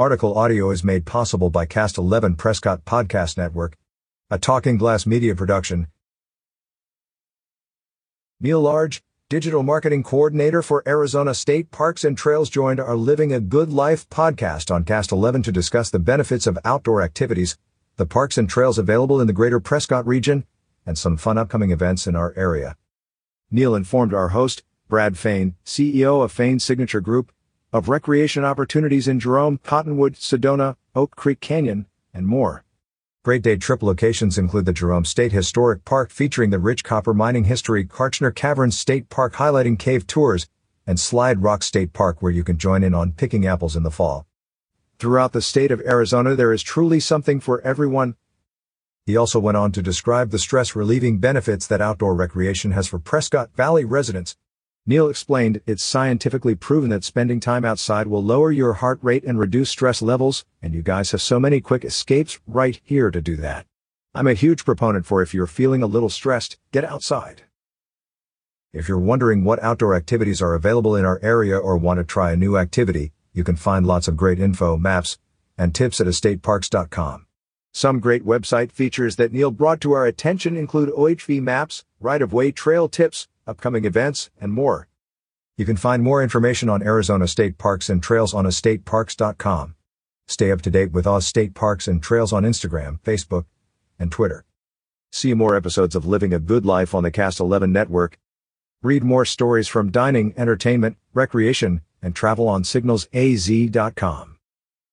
Article audio is made possible by Cast 11 Prescott Podcast Network, a Talking Glass media production. Neil Large, Digital Marketing Coordinator for Arizona State Parks and Trails, joined our Living a Good Life podcast on Cast 11 to discuss the benefits of outdoor activities, the parks and trails available in the greater Prescott region, and some fun upcoming events in our area. Neil informed our host, Brad Fain, CEO of Fain Signature Group, of recreation opportunities in Jerome, Cottonwood, Sedona, Oak Creek Canyon, and more. Great day trip locations include the Jerome State Historic Park featuring the rich copper mining history, Kartchner Caverns State Park highlighting cave tours, and Slide Rock State Park where you can join in on picking apples in the fall. Throughout the state of Arizona there is truly something for everyone. He also went on to describe the stress relieving benefits that outdoor recreation has for Prescott Valley residents, Neil explained, it's scientifically proven that spending time outside will lower your heart rate and reduce stress levels, and you guys have so many quick escapes right here to do that. I'm a huge proponent for if you're feeling a little stressed, get outside. If you're wondering what outdoor activities are available in our area or want to try a new activity, you can find lots of great info, maps, and tips at azstateparks.com. Some great website features that Neil brought to our attention include OHV maps, right-of-way trail tips, upcoming events, and more. You can find more information on Arizona State Parks and Trails on azstateparks.com. Stay up to date with Oz State Parks and Trails on Instagram, Facebook, and Twitter. See more episodes of Living a Good Life on the Cast 11 network. Read more stories from dining, entertainment, recreation, and travel on signalsaz.com.